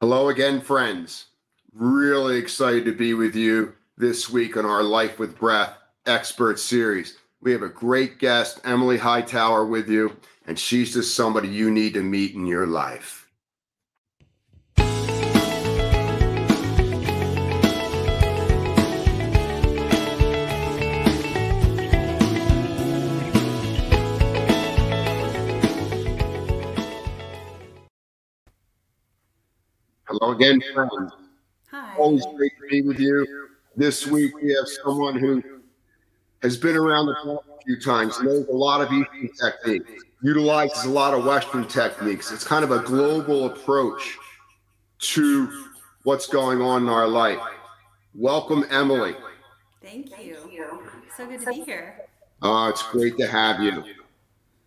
Hello again, friends. Really excited to be with you this week on our Life with Breath Expert Series. We have a great guest, Emily Hightower, with you, and she's just somebody you need to meet in your life. Hello again, friends. Hi. Always great to be with you. This week we have someone who has been around the block a few times, knows a lot of Eastern techniques, utilizes a lot of Western techniques. It's kind of a global approach to what's going on in our life. Welcome, Emily. Thank you. So good to be here. Oh, it's great to have you.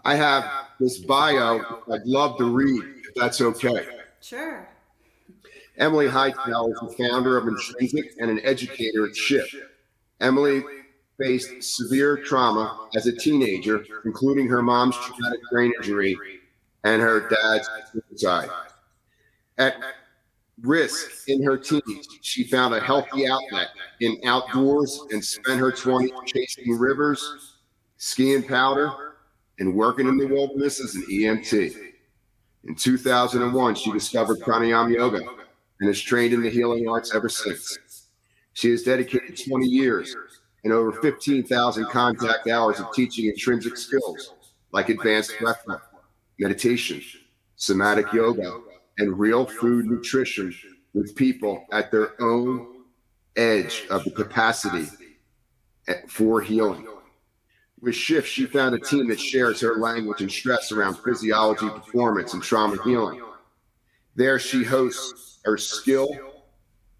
I have this bio I'd love to read, if that's okay. Sure. Emily Hightower is the founder of Intrinsic and an educator at SHIFT. Emily faced severe trauma as a teenager, including her mom's traumatic brain injury and her dad's suicide. At risk in her teens, she found a healthy outlet in outdoors and spent her 20s chasing rivers, skiing powder, and working in the wilderness as an EMT. In 2001, she discovered pranayama yoga and has trained in the healing arts ever since. She has dedicated 20 years and over 15,000 contact hours of teaching intrinsic skills like advanced breathwork, meditation, somatic yoga, and real food nutrition with people at their own edge of the capacity for healing. With Shift, she found a team that shares her language and stress around physiology, performance, and trauma healing. There, she hosts her skill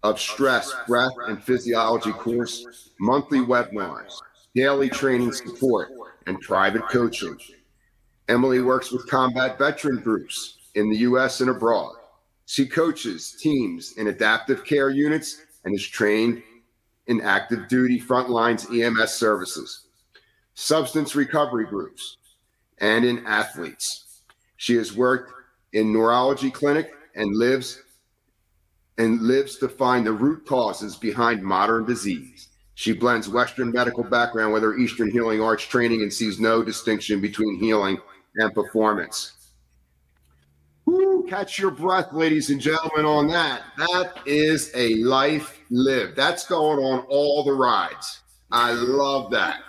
of stress, breath, and physiology course, monthly webinars, daily training support, and private coaching. Emily works with combat veteran groups in the U.S. and abroad. She coaches teams in adaptive care units and is trained in active duty frontlines EMS services, substance recovery groups, and in athletes. She has worked in neurology clinic and lives and lives to find the root causes behind modern disease. She blends Western medical background with her Eastern healing arts training and sees no distinction between healing and performance. Woo, catch your breath, ladies and gentlemen, on that. That is a life lived. That's going on all the rides. I love that.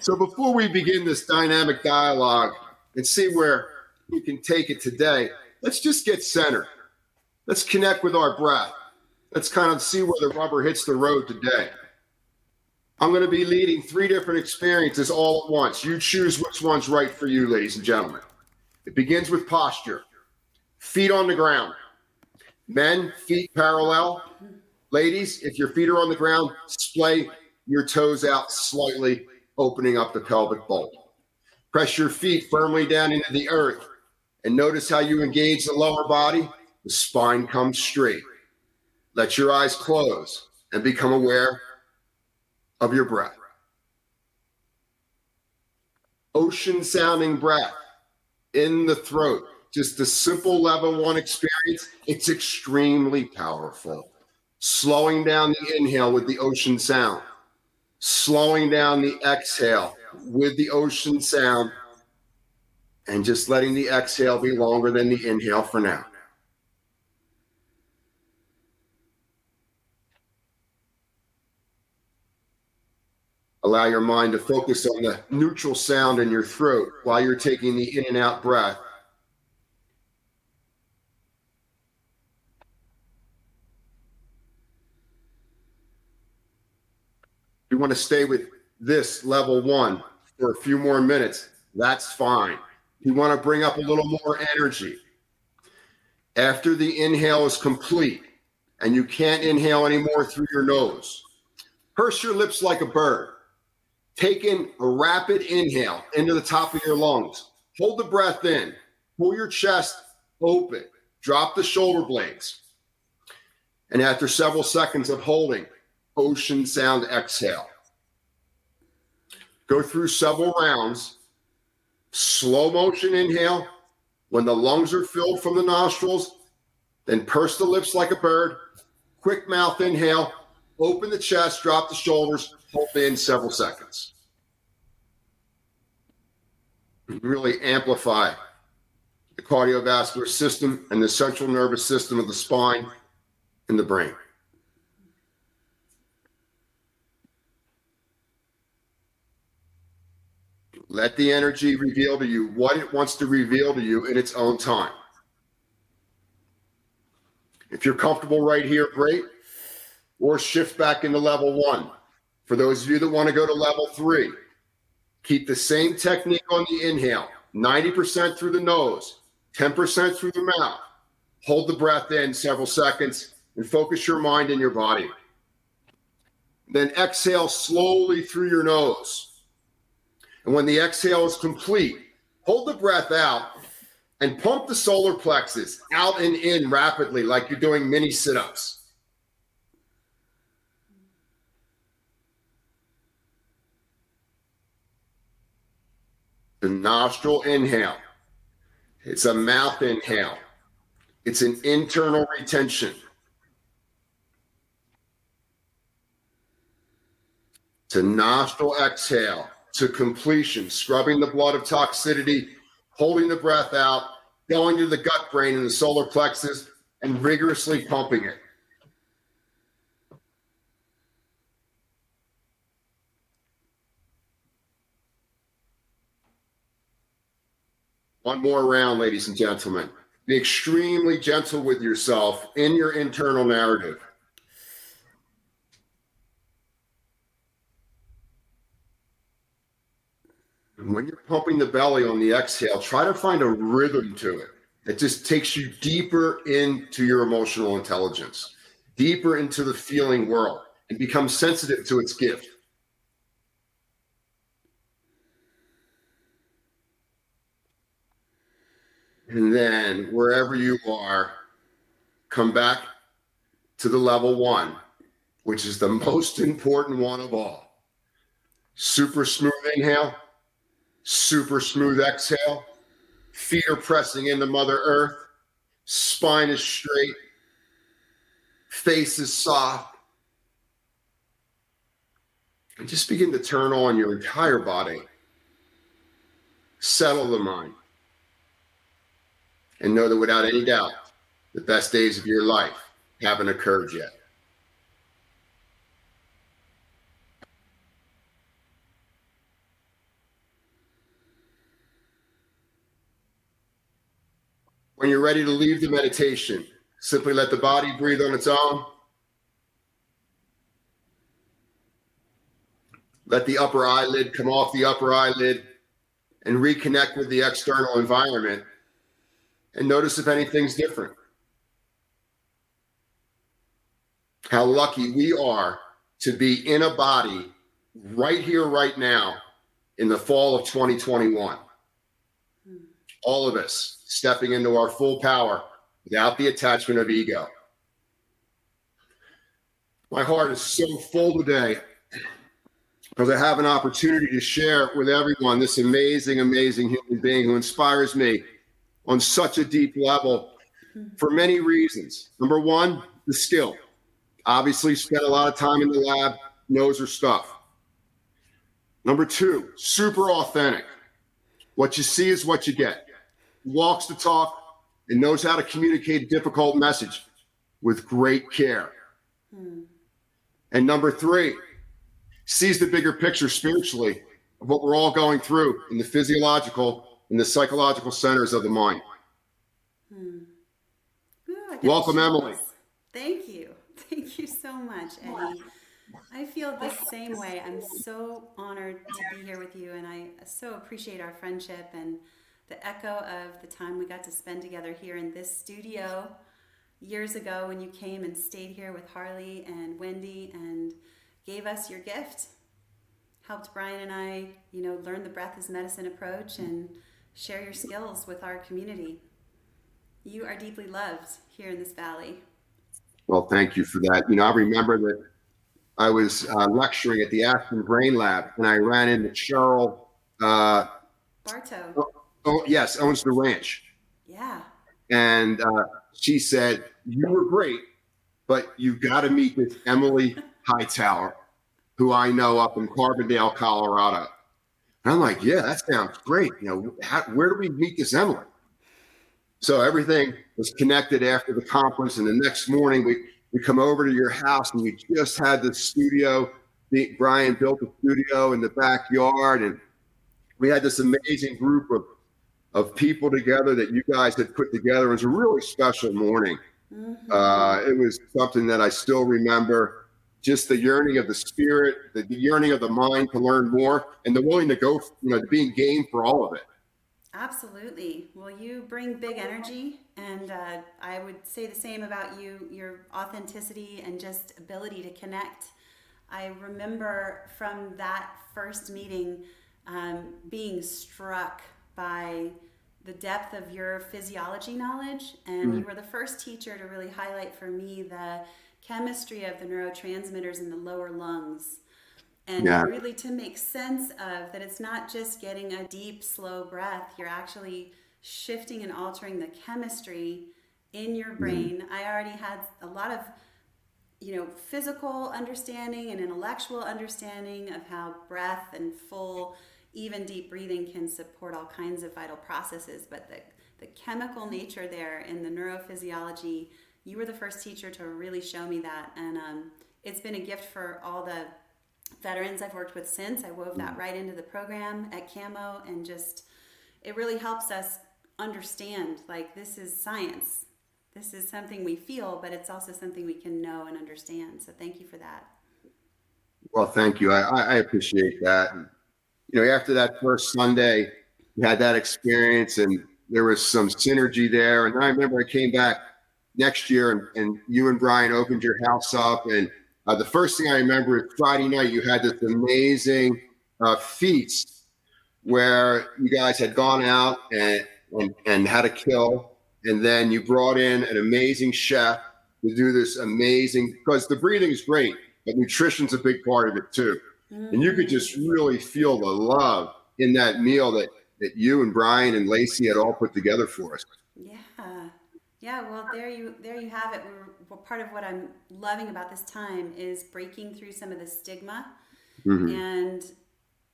so before we begin this dynamic dialogue and see where you can take it today, let's just get centered. Let's connect with our breath. Let's kind of see where the rubber hits the road today. I'm going to be leading three different experiences all at once. You choose which one's right for you, ladies and gentlemen. It begins with posture feet on the ground. Men, feet parallel. Ladies, if your feet are on the ground, splay your toes out slightly, opening up the pelvic bowl. Press your feet firmly down into the earth and notice how you engage the lower body. The spine comes straight. Let your eyes close and become aware of your breath. Ocean sounding breath in the throat. Just a simple level one experience. It's extremely powerful. Slowing down the inhale with the ocean sound, slowing down the exhale with the ocean sound, and just letting the exhale be longer than the inhale for now. Allow your mind to focus on the neutral sound in your throat while you're taking the in and out breath. You want to stay with this level one for a few more minutes, that's fine. You want to bring up a little more energy, after the inhale is complete and you can't inhale anymore through your nose, purse your lips like a bird. Take in a rapid inhale into the top of your lungs. Hold the breath in. Pull your chest open. Drop the shoulder blades. And after several seconds of holding, ocean sound exhale. Go through several rounds. Slow motion inhale. When the lungs are filled from the nostrils, Then purse the lips like a bird. Quick mouth inhale. Open the chest, drop the shoulders, in several seconds. Really amplify the cardiovascular system and the central nervous system of the spine and the brain. Let the energy reveal to you what it wants to reveal to you in its own time. If you're comfortable right here, great. Or shift back into level one. For those of you that want to go to level three, keep the same technique on the inhale 90% through the nose, 10% through the mouth. Hold the breath in several seconds and focus your mind and your body. Then exhale slowly through your nose. And when the exhale is complete, hold the breath out and pump the solar plexus out and in rapidly, like you're doing mini sit ups. The nostril inhale. It's a mouth inhale. It's an internal retention. To nostril exhale to completion, scrubbing the blood of toxicity, holding the breath out, going to the gut brain and the solar plexus, and rigorously pumping it. One more round, ladies and gentlemen. Be extremely gentle with yourself in your internal narrative. when you're pumping the belly on the exhale, try to find a rhythm to it that just takes you deeper into your emotional intelligence, deeper into the feeling world, and become sensitive to its gift. And then wherever you are, come back to the level one, which is the most important one of all. Super smooth inhale, super smooth exhale. Feet are pressing into Mother Earth, spine is straight, face is soft. And just begin to turn on your entire body. Settle the mind and know that without any doubt, the best days of your life haven't occurred yet. When you're ready to leave the meditation, simply let the body breathe on its own. Let the upper eyelid come off the upper eyelid and reconnect with the external environment and notice if anything's different. How lucky we are to be in a body right here, right now, in the fall of 2021. All of us stepping into our full power without the attachment of ego. My heart is so full today because I have an opportunity to share with everyone this amazing, amazing human being who inspires me on such a deep level for many reasons. Number one, the skill. Obviously, spent a lot of time in the lab, knows her stuff. Number two, super authentic. What you see is what you get. Walks the talk and knows how to communicate a difficult message with great care. Hmm. And number three, sees the bigger picture spiritually of what we're all going through in the physiological in the psychological centers of the mind. Hmm. Ooh, Welcome, Emily. Thank you. Thank you so much, Eddie. I feel the same way. I'm so honored to be here with you, and I so appreciate our friendship and the echo of the time we got to spend together here in this studio years ago when you came and stayed here with Harley and Wendy and gave us your gift. Helped Brian and I, you know, learn the breath as medicine approach and share your skills with our community. You are deeply loved here in this valley. Well, thank you for that. You know, I remember that I was uh, lecturing at the Aspen Brain Lab and I ran into Cheryl. Uh, Bartow. Oh, oh, yes, owns the ranch. Yeah. and uh, she said, "You were great, but you've got to meet this Emily Hightower, who I know up in Carbondale, Colorado." And I'm like, "Yeah, that sounds great. You know, how, where do we meet this Emily?" So everything was connected after the conference, and the next morning we we come over to your house, and we just had the studio. Brian built a studio in the backyard, and we had this amazing group of of people together that you guys had put together. It was a really special morning. Mm-hmm. Uh, it was something that I still remember. Just the yearning of the spirit, the, the yearning of the mind to learn more, and the willing to go, you know, to being game for all of it. Absolutely. Well, you bring big energy, and uh, I would say the same about you your authenticity and just ability to connect. I remember from that first meeting um, being struck by the depth of your physiology knowledge. And mm. you were the first teacher to really highlight for me the chemistry of the neurotransmitters in the lower lungs. And yeah. really to make sense of that it's not just getting a deep, slow breath, you're actually shifting and altering the chemistry in your mm-hmm. brain. Mm. I already had a lot of you know physical understanding and intellectual understanding of how breath and full even deep breathing can support all kinds of vital processes, but the, the chemical nature there in the neurophysiology, you were the first teacher to really show me that. And um, it's been a gift for all the veterans I've worked with since. I wove that right into the program at Camo and just, it really helps us understand like this is science. This is something we feel, but it's also something we can know and understand. So thank you for that. Well, thank you. I, I appreciate that you know, after that first Sunday, we had that experience and there was some synergy there. And I remember I came back next year and, and you and Brian opened your house up. And uh, the first thing I remember is Friday night, you had this amazing uh, feast where you guys had gone out and, and, and had a kill. And then you brought in an amazing chef to do this amazing, because the breathing is great, but nutrition's a big part of it too. And you could just really feel the love in that meal that, that you and Brian and Lacey had all put together for us. Yeah. Well, there you there you have it. We're, part of what I'm loving about this time is breaking through some of the stigma mm-hmm. and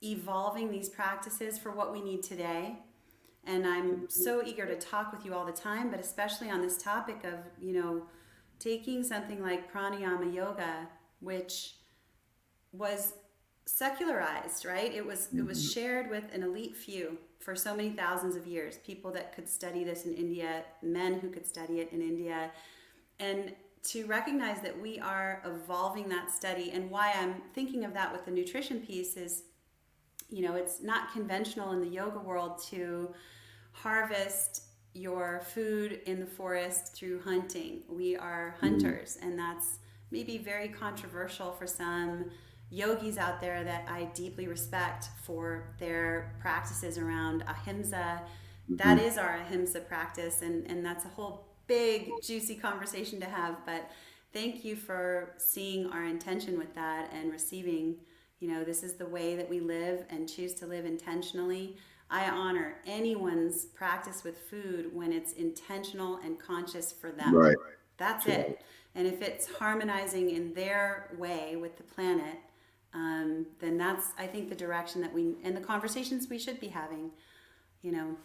evolving these practices for what we need today. And I'm so eager to talk with you all the time, but especially on this topic of you know taking something like pranayama yoga, which was secularized, right? It was it was mm-hmm. shared with an elite few for so many thousands of years. People that could study this in India, men who could study it in India, and to recognize that we are evolving that study. And why I'm thinking of that with the nutrition piece is, you know, it's not conventional in the yoga world to harvest your food in the forest through hunting. We are mm-hmm. hunters, and that's maybe very controversial for some yogis out there that I deeply respect for their practices around ahimsa. Mm-hmm. That is our ahimsa practice, and, and that's a whole big, juicy conversation to have. But thank you for seeing our intention with that and receiving, you know, this is the way that we live and choose to live intentionally. I honor anyone's practice with food when it's intentional and conscious for them. Right. That's it. And if it's harmonizing in their way with the planet, um, then that's I think the direction that we and the conversations we should be having. You know.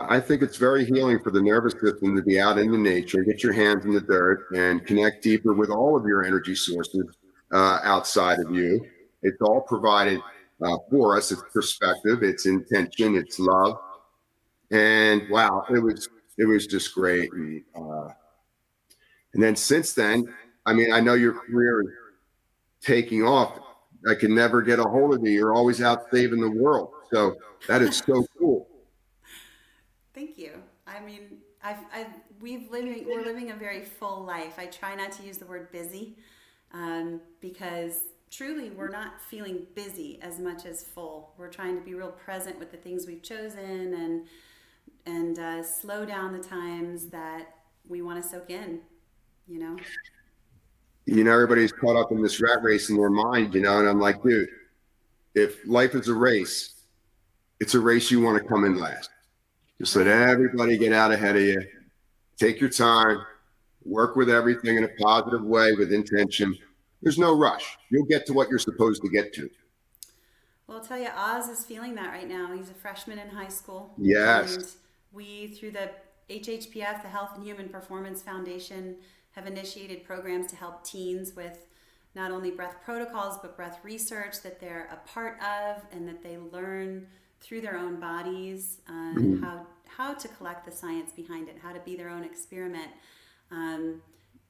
I think it's very healing for the nervous system to be out in the nature, get your hands in the dirt, and connect deeper with all of your energy sources uh, outside of you. It's all provided uh, for us. It's perspective, it's intention, it's love, and wow, it was it was just great. And, uh, and then since then, I mean, I know your career taking off. I can never get a hold of you. You're always out saving the world. So that is so cool. Thank you. I mean, I've, I've, we've living, we're living a very full life. I try not to use the word busy um, because truly we're not feeling busy as much as full. We're trying to be real present with the things we've chosen and and uh, slow down the times that we want to soak in. You know you know, everybody's caught up in this rat race in their mind, you know, and I'm like, dude, if life is a race, it's a race you want to come in last. Just let everybody get out ahead of you. Take your time, work with everything in a positive way with intention. There's no rush. You'll get to what you're supposed to get to. Well, I'll tell you, Oz is feeling that right now. He's a freshman in high school. Yes. And we, through the HHPF, the Health and Human Performance Foundation, have initiated programs to help teens with not only breath protocols, but breath research that they're a part of and that they learn through their own bodies uh, mm-hmm. how, how to collect the science behind it, how to be their own experiment. Um,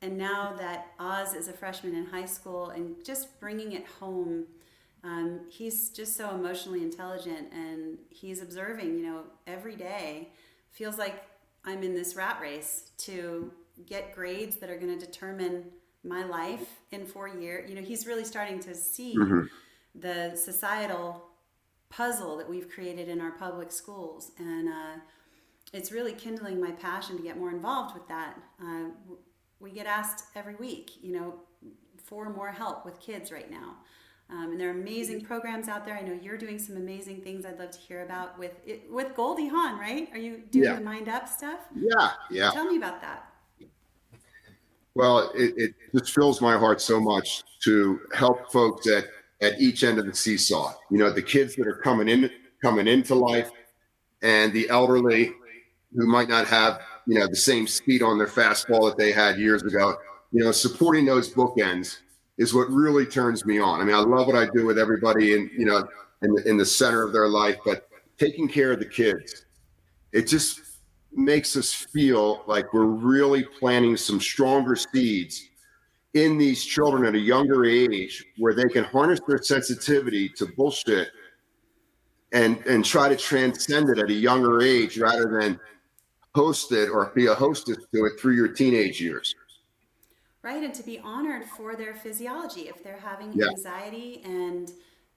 and now that Oz is a freshman in high school and just bringing it home, um, he's just so emotionally intelligent and he's observing, you know, every day. Feels like I'm in this rat race to get grades that are going to determine my life in four years. You know, he's really starting to see mm-hmm. the societal puzzle that we've created in our public schools. And uh, it's really kindling my passion to get more involved with that. Uh, we get asked every week, you know, for more help with kids right now. Um, and there are amazing programs out there. I know you're doing some amazing things. I'd love to hear about with it, with Goldie Hawn, right? Are you doing yeah. the Mind Up stuff? Yeah, yeah. Tell me about that. Well, it, it just fills my heart so much to help folks at at each end of the seesaw. You know, the kids that are coming in coming into life, and the elderly who might not have you know the same speed on their fastball that they had years ago. You know, supporting those bookends is what really turns me on. I mean, I love what I do with everybody in you know in the, in the center of their life, but taking care of the kids, it just makes us feel like we're really planting some stronger seeds in these children at a younger age where they can harness their sensitivity to bullshit and and try to transcend it at a younger age rather than host it or be a hostess to it through your teenage years right and to be honored for their physiology if they're having yeah. anxiety and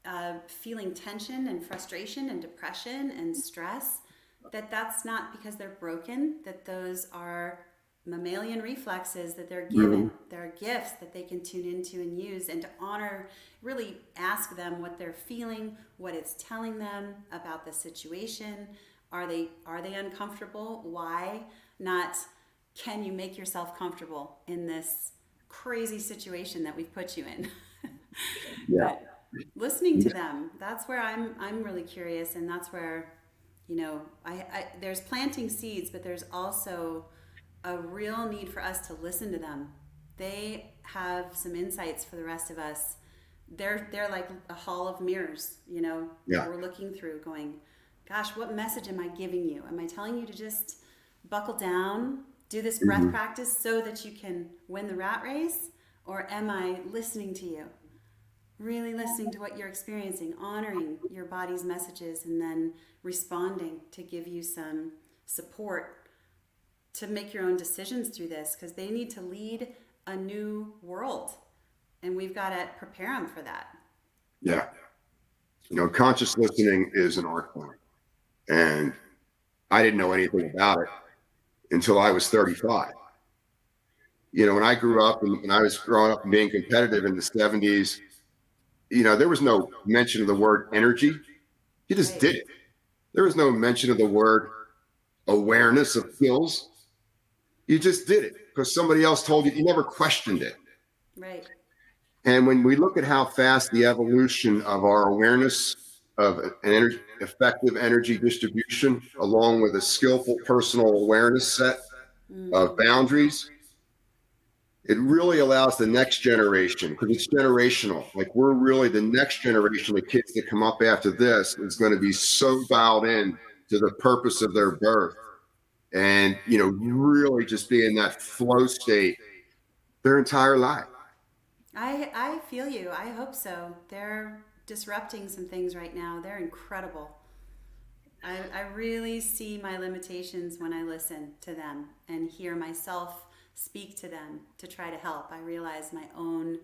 uh, feeling tension and frustration and depression and stress that that's not because they're broken that those are mammalian reflexes that they're given. Mm-hmm. They're gifts that they can tune into and use, and to honor, really ask them what they're feeling, what it's telling them about the situation. Are they are they uncomfortable? Why? Not can you make yourself comfortable in this crazy situation that we've put you in? yeah. But listening to them, that's where I'm I'm really curious, and that's where you know I, I there's planting seeds, but there's also a real need for us to listen to them. They have some insights for the rest of us. They're they're like a hall of mirrors, you know, yeah. we're looking through going, gosh, what message am I giving you? Am I telling you to just buckle down, do this breath mm-hmm. practice so that you can win the rat race? Or am I listening to you? Really listening to what you're experiencing, honoring your body's messages, and then responding to give you some support to make your own decisions through this because they need to lead a new world and we've got to prepare them for that. Yeah. You know conscious listening is an art form and i didn't know anything about it until i was 35 you know when i grew up and when i was growing up and being competitive in the 70s you know there was no mention of the word energy. You just right. did it there was no mention of the word awareness of skills you just did it because somebody else told you. You never questioned it. Right. And when we look at how fast the evolution of our awareness of an energy, effective energy distribution, along with a skillful personal awareness set mm. of boundaries, it really allows the next generation because it's generational. Like we're really the next generation of kids that come up after this is going to be so dialed in to the purpose of their birth. And you know really just be in that flow state their entire life. I i feel you. I hope so. They're disrupting some things right now. They're incredible. I, I really see my limitations when i listen to them and hear myself speak to them to try to help i realize my own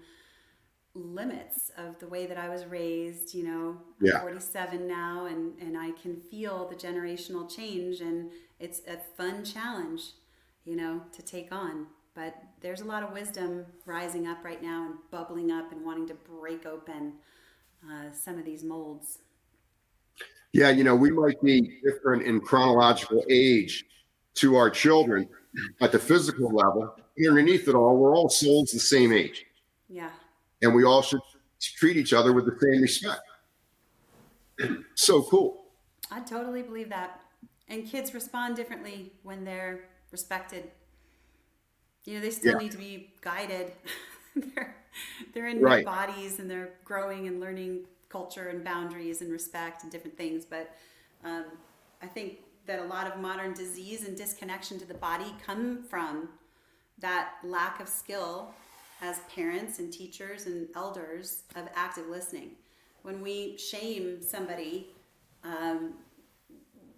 limits of the way that I was raised, you know, yeah. I'm 47 now and, and I can feel the generational change and it's a fun challenge, you know, to take on. But there's a lot of wisdom rising up right now and bubbling up and wanting to break open uh, some of these molds. Yeah, you know, we might be different in chronological age to our children at the physical level. Underneath it all, we're all souls the same age. Yeah. And we all should treat each other with the same respect. so cool. I totally believe that. And kids respond differently when they're respected. You know, they still yeah. need to be guided. they're they're in right. their bodies and they're growing and learning culture and boundaries and respect and different things. But um, I think that a lot of modern disease and disconnection to the body come from that lack of skill as parents and teachers and elders of active listening. When we shame somebody, um,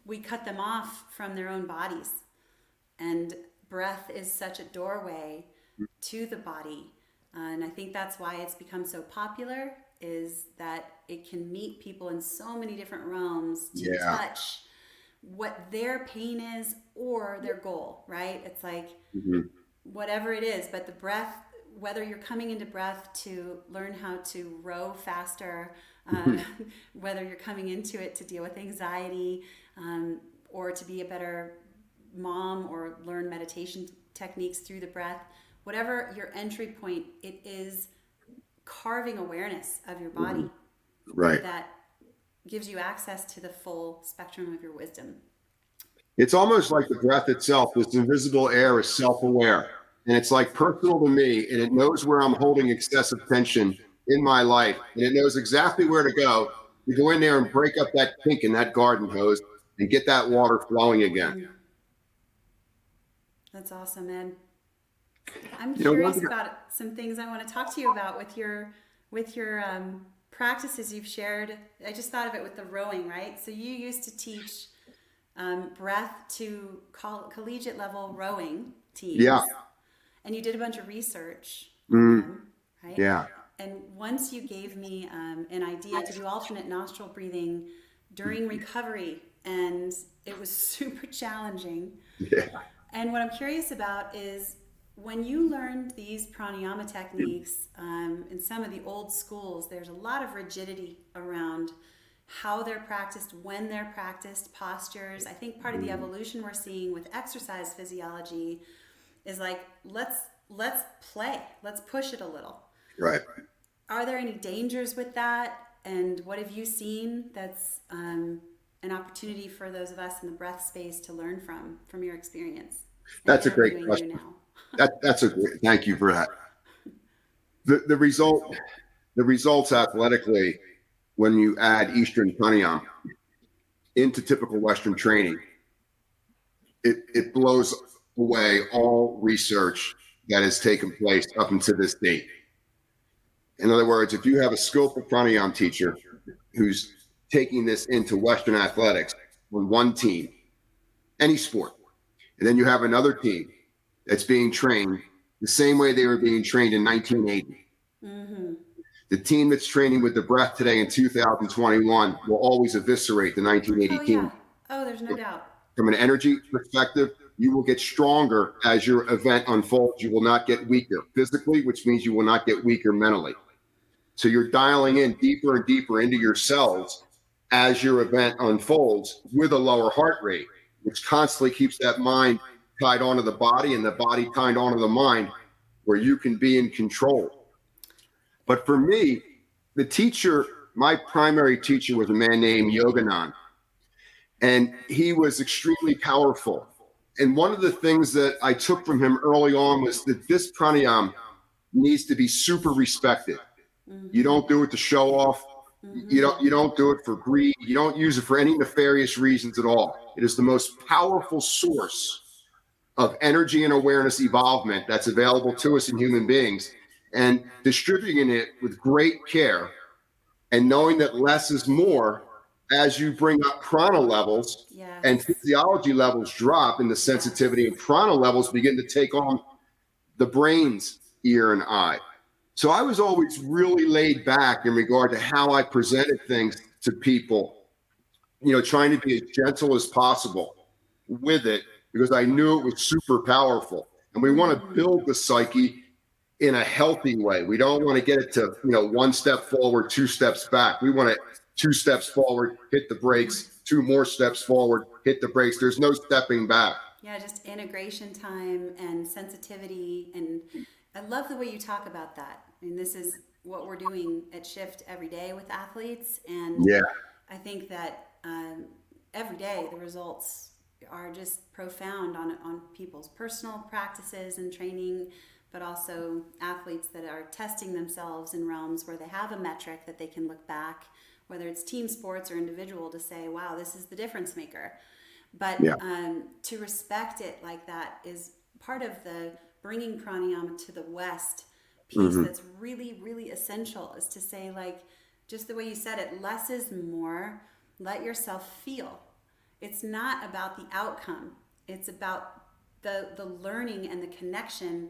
we cut them off from their own bodies. And breath is such a doorway to the body. Uh, and I think that's why it's become so popular is that it can meet people in so many different realms to yeah. touch what their pain is or their goal, right? It's like mm-hmm. whatever it is, but the breath, whether you're coming into breath to learn how to row faster, um, whether you're coming into it to deal with anxiety um, or to be a better mom or learn meditation techniques through the breath, whatever your entry point, it is carving awareness of your body. Right. That gives you access to the full spectrum of your wisdom. It's almost like the breath itself, this invisible air is self aware. And it's like personal to me, and it knows where I'm holding excessive tension in my life, and it knows exactly where to go to go in there and break up that kink in that garden hose and get that water flowing again. That's awesome, Ed. I'm you curious know, about some things I want to talk to you about with your with your um, practices you've shared. I just thought of it with the rowing, right? So you used to teach um, breath to coll- collegiate level rowing teams. Yeah. And you did a bunch of research. Mm. Them, right? Yeah. And once you gave me um, an idea to do alternate nostril breathing during recovery, and it was super challenging. Yeah. And what I'm curious about is when you learned these pranayama techniques um, in some of the old schools, there's a lot of rigidity around how they're practiced, when they're practiced, postures. I think part of the mm-hmm. evolution we're seeing with exercise physiology is like let's let's play, let's push it a little. Right. Are there any dangers with that? And what have you seen that's um, an opportunity for those of us in the breath space to learn from from your experience? That's a great question that, that's a great, thank you for that. The, the result, the results athletically, when you add Eastern pranayama into typical Western training, it, it blows away all research that has taken place up until this date. In other words, if you have a skillful pranayama teacher who's taking this into Western athletics on one team, any sport, and then you have another team that's being trained the same way they were being trained in 1980. Mm-hmm. The team that's training with the breath today in 2021 will always eviscerate the 1980 oh, team. Yeah. Oh, there's no doubt. From an energy perspective, you will get stronger as your event unfolds. You will not get weaker physically, which means you will not get weaker mentally. So you're dialing in deeper and deeper into yourselves as your event unfolds with a lower heart rate, which constantly keeps that mind tied onto the body and the body tied onto the mind where you can be in control. But for me, the teacher, my primary teacher was a man named Yoganand. And he was extremely powerful. And one of the things that I took from him early on was that this pranayam needs to be super respected. Mm-hmm. You don't do it to show off. Mm-hmm. You don't you don't do it for greed. You don't use it for any nefarious reasons at all. It is the most powerful source of energy and awareness evolvement that's available to us in human beings and distributing it with great care and knowing that less is more as you bring up prana levels yes. and physiology levels drop in the sensitivity and prana levels begin to take on the brain's ear and eye so i was always really laid back in regard to how i presented things to people you know trying to be as gentle as possible with it because I knew it was super powerful. And we want to build the psyche in a healthy way. We don't want to get it to, you know, one step forward, two steps back. We want to two steps forward, hit the brakes, two more steps forward, hit the brakes. There's no stepping back. Yeah, just integration time and sensitivity. And I love the way you talk about that. I mean, this is what we're doing at Shift every day with athletes. And yeah. I think that um, every day the results are just profound on, on people's personal practices and training, but also athletes that are testing themselves in realms where they have a metric that they can look back, whether it's team sports or individual, to say, wow, this is the difference maker. But yeah. um, to respect it like that is part of the bringing pranayama to the West piece mm-hmm. that's really, really essential is to say, like, just the way you said it, less is more. Let yourself feel. It's not about the outcome, it's about the, the learning and the connection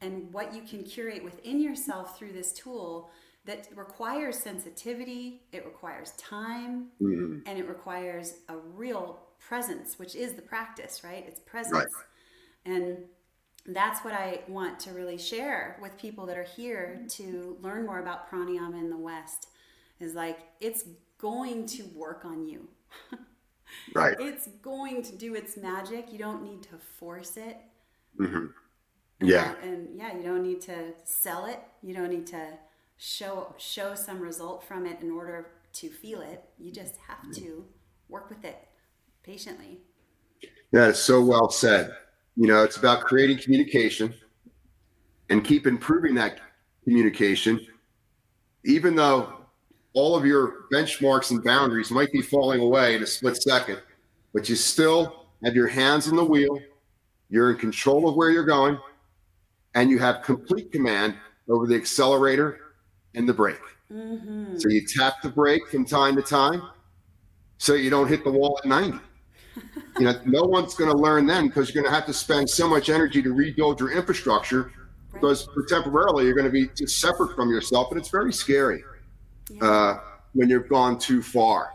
and what you can curate within yourself through this tool that requires sensitivity, it requires time, mm-hmm. and it requires a real presence, which is the practice, right? It's presence. Right. And that's what I want to really share with people that are here to learn more about pranayama in the West is like it's going to work on you. right. It's going to do its magic. You don't need to force it. Mm-hmm. Yeah. And, and yeah, you don't need to sell it. You don't need to show show some result from it in order to feel it. You just have to work with it patiently. That is so well said. You know, it's about creating communication and keep improving that communication, even though all of your benchmarks and boundaries might be falling away in a split second, but you still have your hands on the wheel. You're in control of where you're going, and you have complete command over the accelerator and the brake. Mm-hmm. So you tap the brake from time to time so you don't hit the wall at 90 you know, no one's going to learn then because you're going to have to spend so much energy to rebuild your infrastructure because temporarily you're going to be just separate from yourself, and it's very scary yeah. uh, when you've gone too far.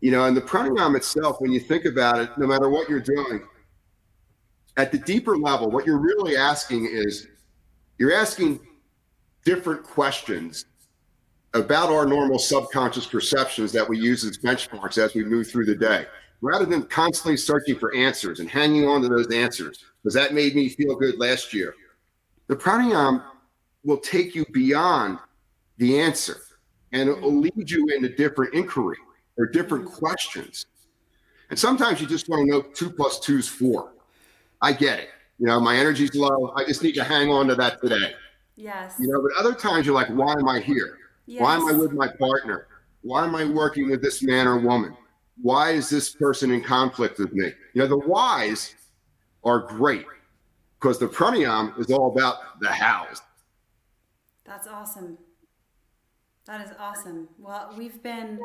You know, and the pranayama itself, when you think about it, no matter what you're doing, at the deeper level, what you're really asking is you're asking different questions about our normal subconscious perceptions that we use as benchmarks as we move through the day rather than constantly searching for answers and hanging on to those answers, because that made me feel good last year. The pranayama will take you beyond the answer and it will lead you into different inquiry or different mm-hmm. questions. And sometimes you just want to know two plus two is four. I get it. You know, my energy's low. I just need to hang on to that today. Yes. You know, but other times you're like, why am I here? Yes. Why am I with my partner? Why am I working with this man or woman? why is this person in conflict with me? You know, the whys are great because the pranayam is all about the hows. That's awesome. That is awesome. Well, we've been,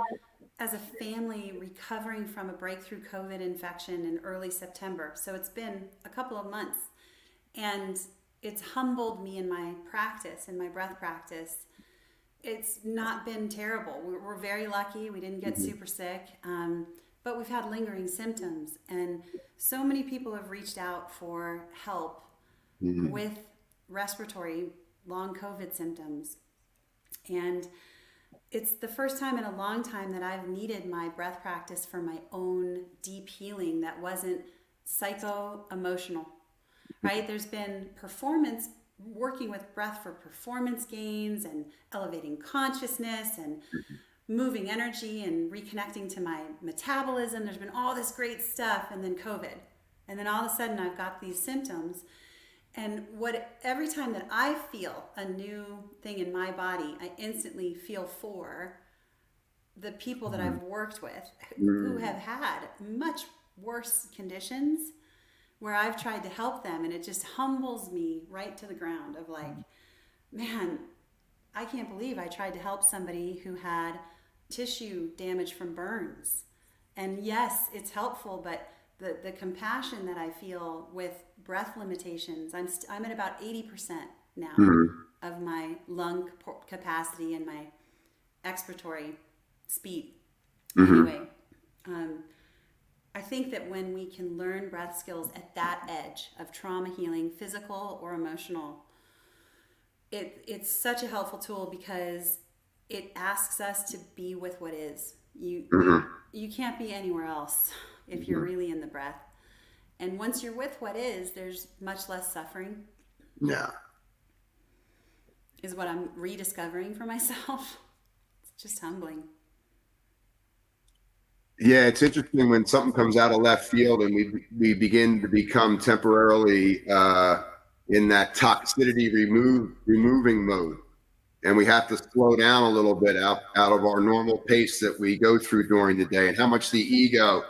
as a family, recovering from a breakthrough COVID infection in early September. So it's been a couple of months. And it's humbled me in my practice, in my breath practice, it's not been terrible. We're, we're very lucky. We didn't get mm-hmm. super sick, um, but we've had lingering symptoms, and so many people have reached out for help mm-hmm. with respiratory long COVID symptoms, and it's the first time in a long time that I've needed my breath practice for my own deep healing that wasn't psycho emotional. Right? There's been performance working with breath for performance gains and elevating consciousness and moving energy and reconnecting to my metabolism. There's been all this great stuff, and then COVID. And then all of a sudden, I've got these symptoms. And what every time that I feel a new thing in my body, I instantly feel for the people that mm-hmm. I've worked with who mm-hmm. have had much worse conditions where I've tried to help them and it just humbles me right to the ground of like, man, I can't believe I tried to help somebody who had tissue damage from burns. And yes, it's helpful, but the, the compassion that I feel with breath limitations, I'm, st- I'm at about 80% now mm-hmm. of my lung capacity and my expiratory speed. Mm-hmm. Anyway, um, I think that when we can learn breath skills at that edge of trauma healing, physical or emotional, it, it's such a helpful tool because it asks us to be with what is. You mm-hmm. you can't be anywhere else if you're mm-hmm. really in the breath. And once you're with what is, there's much less suffering. Yeah. Is what I'm rediscovering for myself. It's just humbling. Yeah, it's interesting when something comes out of left field and we we begin to become temporarily uh, in that toxicity remove removing mode, and we have to slow down a little bit out out of our normal pace that we go through during the day, and how much the ego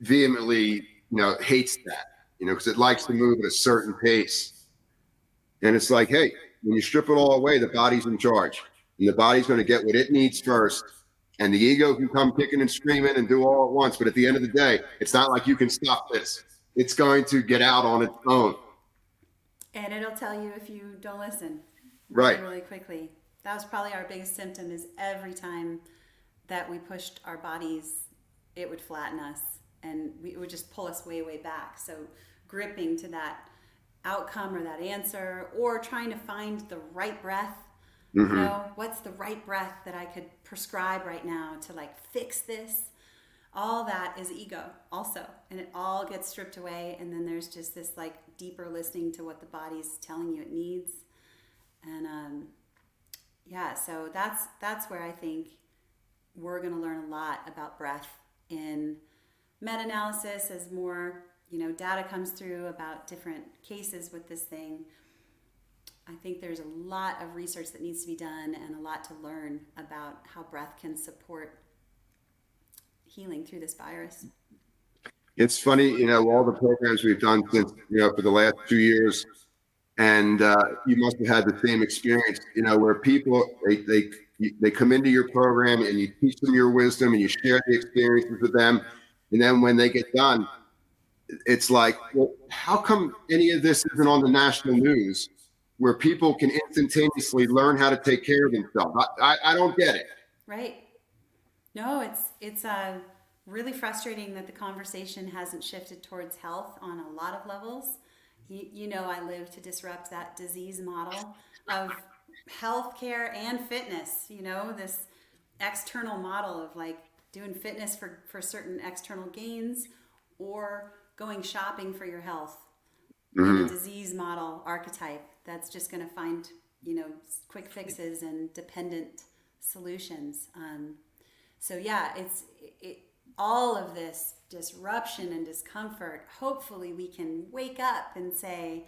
vehemently you know hates that you know because it likes to move at a certain pace, and it's like, hey, when you strip it all away, the body's in charge, and the body's going to get what it needs first and the ego can come kicking and screaming and do all at once. But at the end of the day, it's not like you can stop this. It's going to get out on its own. And it'll tell you if you don't listen. Right. Really quickly. That was probably our biggest symptom is every time that we pushed our bodies, it would flatten us and we, it would just pull us way, way back. So gripping to that outcome or that answer or trying to find the right breath Mm-hmm. You know, what's the right breath that I could prescribe right now to like fix this? All that is ego also. And it all gets stripped away. And then there's just this like deeper listening to what the body's telling you it needs. And um, yeah, so that's that's where I think we're going to learn a lot about breath in meta-analysis as more you know data comes through about different cases with this thing I think there's a lot of research that needs to be done and a lot to learn about how breath can support healing through this virus. It's funny, you know, all the programs we've done since, you know, for the last two years, and uh, you must have had the same experience, you know, where people they they they come into your program and you teach them your wisdom and you share the experiences with them, and then when they get done, it's like, well, how come any of this isn't on the national news? where people can instantaneously learn how to take care of themselves. I, I, I don't get it. Right. No, it's it's uh, really frustrating that the conversation hasn't shifted towards health on a lot of levels. You, you know, I live to disrupt that disease model of healthcare and fitness. You know, this external model of like doing fitness for, for certain external gains or going shopping for your health. Mm-hmm. disease model archetype that's just going to find you know quick fixes and dependent solutions um, so yeah it's it, all of this disruption and discomfort hopefully we can wake up and say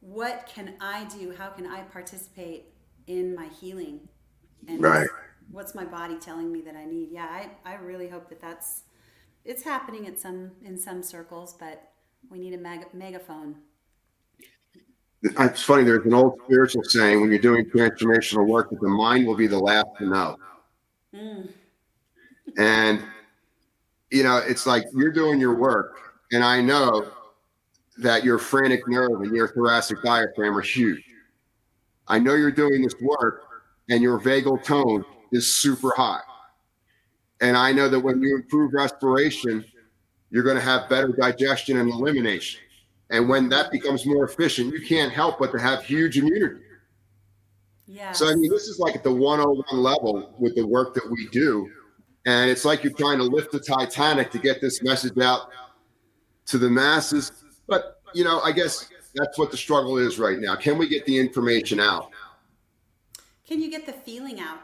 what can i do how can i participate in my healing and right what's my body telling me that i need yeah i, I really hope that that's it's happening at some in some circles but we need a meg- megaphone it's funny. There's an old spiritual saying when you're doing transformational work that the mind will be the last to know. Mm. And you know, it's like you're doing your work, and I know that your phrenic nerve and your thoracic diaphragm are huge. I know you're doing this work, and your vagal tone is super high. And I know that when you improve respiration, you're going to have better digestion and elimination. And when that becomes more efficient, you can't help but to have huge immunity. Yeah. So I mean, this is like at the 101 level with the work that we do. And it's like you're trying to lift the Titanic to get this message out to the masses. But you know, I guess that's what the struggle is right now. Can we get the information out? Can you get the feeling out?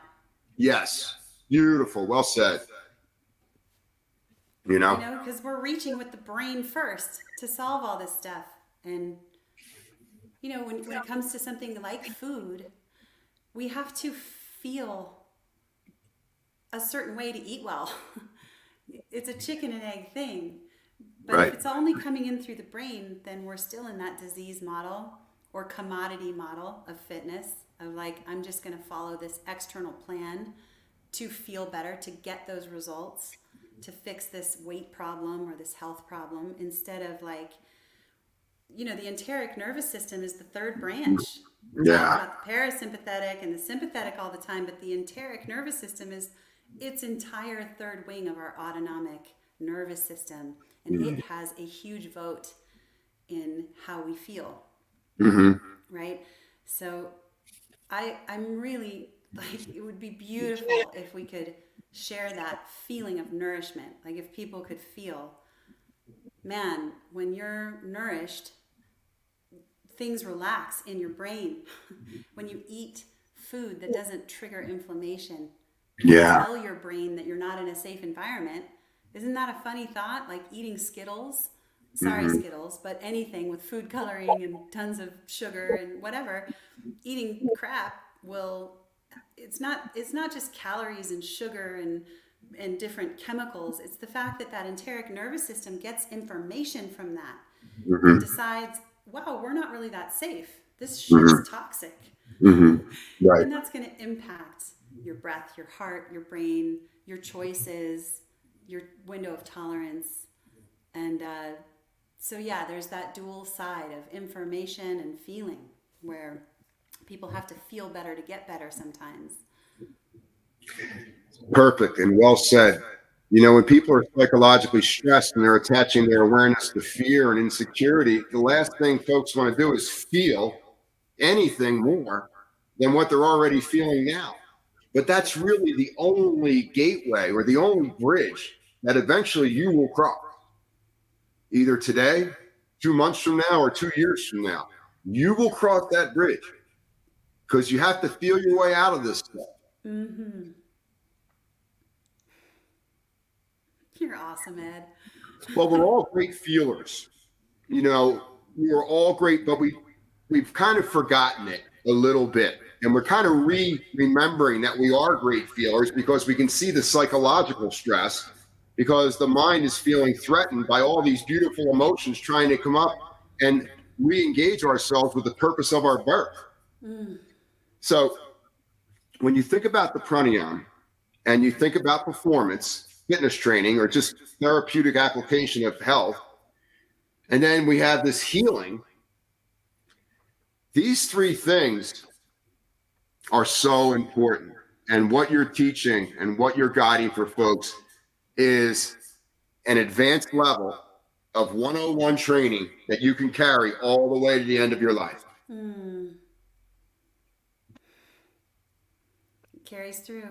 Yes. Beautiful. Well said. You know? You know, because we're reaching with the brain first to solve all this stuff. And, you know, when, when it comes to something like food, we have to feel a certain way to eat well. it's a chicken and egg thing. But right. if it's only coming in through the brain, then we're still in that disease model or commodity model of fitness of like, I'm just going to follow this external plan to feel better, to get those results to fix this weight problem or this health problem instead of like you know the enteric nervous system is the third branch. Yeah. About the parasympathetic and the sympathetic all the time but the enteric nervous system is its entire third wing of our autonomic nervous system and mm-hmm. it has a huge vote in how we feel mm-hmm. right so i i'm really like it would be beautiful if we could share that feeling of nourishment. Like if people could feel, man, when you're nourished, things relax in your brain. when you eat food that doesn't trigger inflammation, yeah. tell your brain that you're not in a safe environment. Isn't that a funny thought? Like eating Skittles. Sorry, mm-hmm. Skittles, but anything with food coloring and tons of sugar and whatever, eating crap will it's not it's not just calories and sugar and and different chemicals it's the fact that that enteric nervous system gets information from that mm-hmm. and decides wow we're not really that safe this mm-hmm. is toxic mm-hmm. right and that's going to impact your breath your heart your brain your choices your window of tolerance and uh, so yeah there's that dual side of information and feeling where people have to feel better to get better sometimes. Perfect and well said. You know, when people are psychologically stressed and they're attaching their awareness to fear and insecurity, the last thing folks want to do is feel anything more than what they're already feeling now. But that's really the only gateway or the only bridge that eventually you will cross. Either today, two months from now, or two years from now. You will cross that bridge because you have to feel your way out of this stuff. Mm-hmm. You're awesome, Ed. well, we're all great feelers. You know, we're all great, but we we've kind of forgotten it a little bit. And we're kind of re remembering that we are great feelers because we can see the psychological stress because the mind is feeling threatened by all these beautiful emotions trying to come up and re engage ourselves with the purpose of our birth. Mm. So when you think about the pranayama and you think about performance, fitness training, or just therapeutic application of health, and then we have this healing, these three things are so important. And what you're teaching and what you're guiding for folks is an advanced level of 101 training that you can carry all the way to the end of your life. Mm. carries through.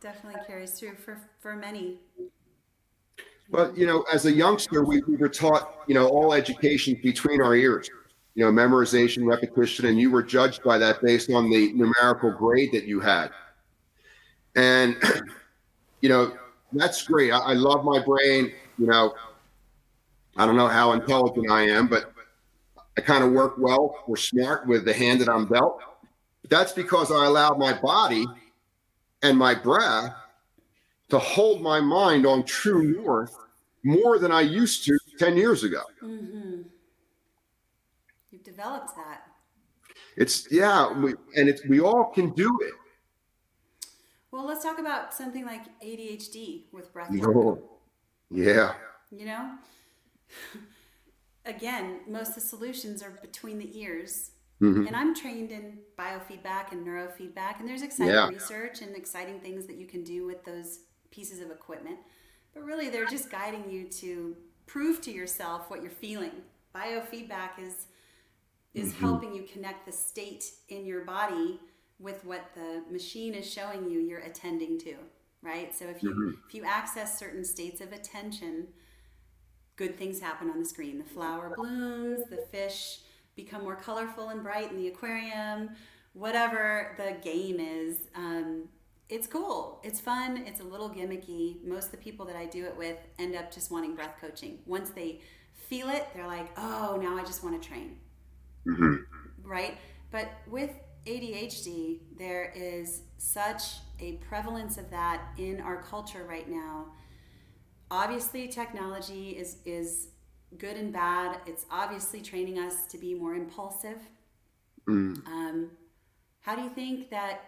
Definitely carries through for for many. But you know, as a youngster, we, we were taught, you know, all education between our ears. You know, memorization, repetition, and you were judged by that based on the numerical grade that you had. And you know, that's great. I, I love my brain. You know, I don't know how intelligent I am, but I kind of work well or smart with the hand that I'm dealt. That's because I allowed my body and my breath to hold my mind on true north more than I used to 10 years ago. Mm-hmm. You've developed that. It's, yeah, we, and it's, we all can do it. Well, let's talk about something like ADHD with breath work. Oh, yeah. You know, again, most of the solutions are between the ears Mm-hmm. And I'm trained in biofeedback and neurofeedback, and there's exciting yeah. research and exciting things that you can do with those pieces of equipment. But really, they're just guiding you to prove to yourself what you're feeling. Biofeedback is is mm-hmm. helping you connect the state in your body with what the machine is showing you you're attending to, right? So if you mm-hmm. if you access certain states of attention, good things happen on the screen. The flower blooms, the fish become more colorful and bright in the aquarium, whatever the game is. Um, it's cool. It's fun. It's a little gimmicky. Most of the people that I do it with end up just wanting breath coaching. Once they feel it, they're like, oh, now I just want to train. Mm-hmm. Right? But with ADHD, there is such a prevalence of that in our culture right now. Obviously, technology is, is good and bad. It's obviously training us to be more impulsive. Mm. Um, how do you think that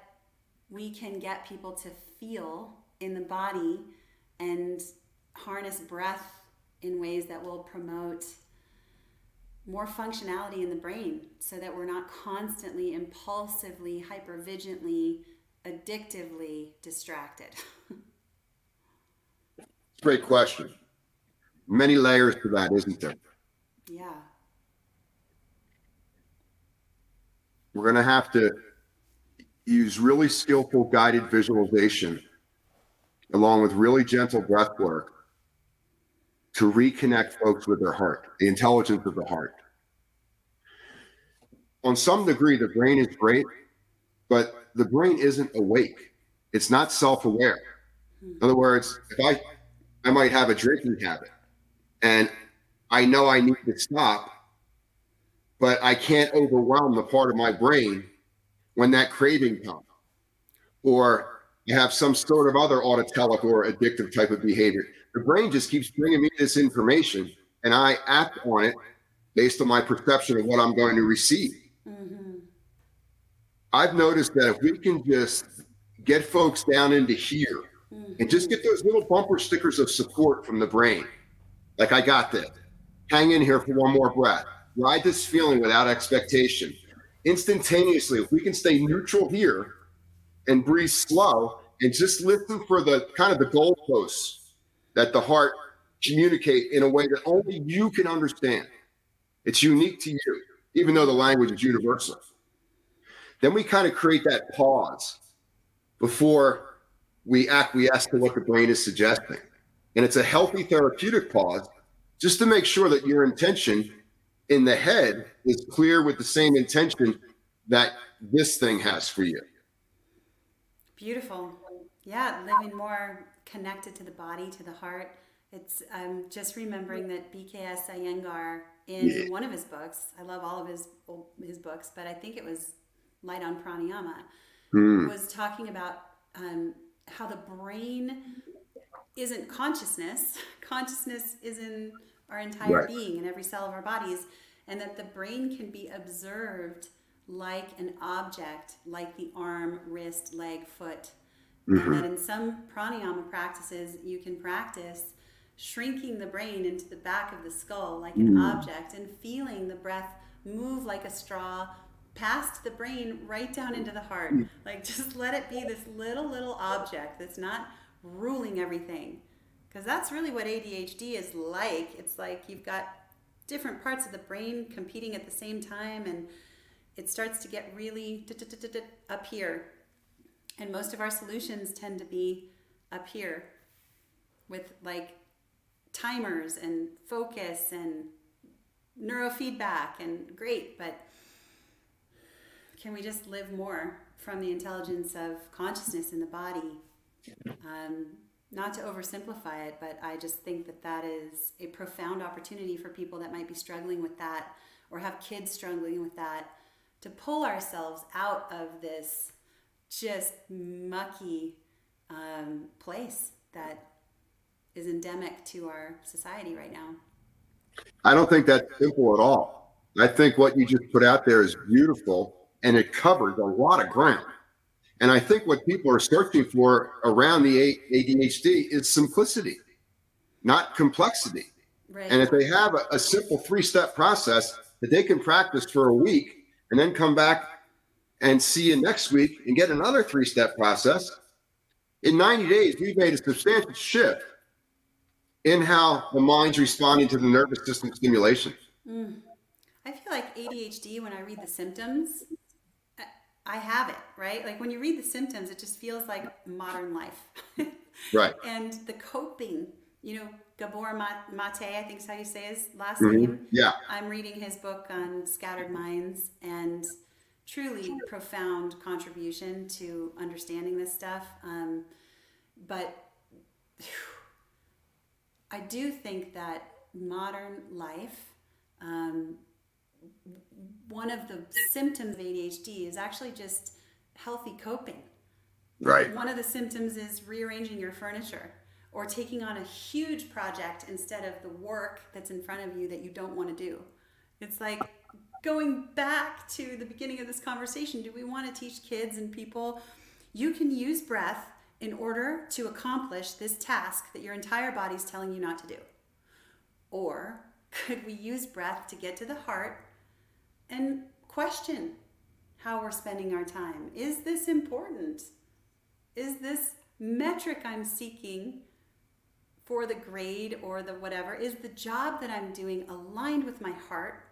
we can get people to feel in the body and harness breath in ways that will promote more functionality in the brain so that we're not constantly impulsively hypervigilantly addictively distracted great question many layers to that, isn't there? Yeah. We're going to have to use really skillful guided visualization along with really gentle breath work to reconnect folks with their heart, the intelligence of the heart. On some degree, the brain is great, but the brain isn't awake. It's not self-aware. In other words, if I I might have a drinking habit and I know I need to stop, but I can't overwhelm the part of my brain when that craving comes. Or I have some sort of other autotelic or addictive type of behavior. The brain just keeps bringing me this information and I act on it based on my perception of what I'm going to receive. Mm-hmm. I've noticed that if we can just get folks down into here mm-hmm. and just get those little bumper stickers of support from the brain, like I got this, hang in here for one more breath, ride this feeling without expectation. Instantaneously, if we can stay neutral here and breathe slow and just listen for the kind of the goalposts that the heart communicate in a way that only you can understand. It's unique to you, even though the language is universal. Then we kind of create that pause before we acquiesce to what the brain is suggesting. And it's a healthy therapeutic pause just to make sure that your intention in the head is clear with the same intention that this thing has for you. Beautiful. Yeah, living more connected to the body, to the heart. It's I'm just remembering that BKS Iyengar in yeah. one of his books. I love all of his his books, but I think it was Light on Pranayama mm. was talking about um, how the brain isn't consciousness. Consciousness is in our entire right. being in every cell of our bodies, and that the brain can be observed like an object, like the arm, wrist, leg, foot. Mm-hmm. And that in some pranayama practices, you can practice shrinking the brain into the back of the skull like an mm. object and feeling the breath move like a straw past the brain right down into the heart. Mm. Like just let it be this little, little object that's not ruling everything. Because that's really what ADHD is like. It's like you've got different parts of the brain competing at the same time and it starts to get really up here. And most of our solutions tend to be up here with like timers and focus and neurofeedback and great, but can we just live more from the intelligence of consciousness in the body? Um, not to oversimplify it, but I just think that that is a profound opportunity for people that might be struggling with that or have kids struggling with that to pull ourselves out of this just mucky um, place that is endemic to our society right now. I don't think that's simple at all. I think what you just put out there is beautiful and it covers a lot of ground. And I think what people are searching for around the ADHD is simplicity, not complexity. Right. And if they have a, a simple three step process that they can practice for a week and then come back and see you next week and get another three step process, in 90 days, we've made a substantial shift in how the mind's responding to the nervous system stimulation. Mm. I feel like ADHD, when I read the symptoms, I have it, right? Like when you read the symptoms, it just feels like modern life. right. And the coping, you know, Gabor Mate, I think is how you say his last mm-hmm. name. Yeah. I'm reading his book on scattered minds and truly profound contribution to understanding this stuff. Um, but whew, I do think that modern life um, one of the symptoms of ADHD is actually just healthy coping. Right. One of the symptoms is rearranging your furniture or taking on a huge project instead of the work that's in front of you that you don't want to do. It's like going back to the beginning of this conversation. Do we want to teach kids and people you can use breath in order to accomplish this task that your entire body's telling you not to do? Or could we use breath to get to the heart and question how we're spending our time. Is this important? Is this metric I'm seeking for the grade or the whatever, is the job that I'm doing aligned with my heart?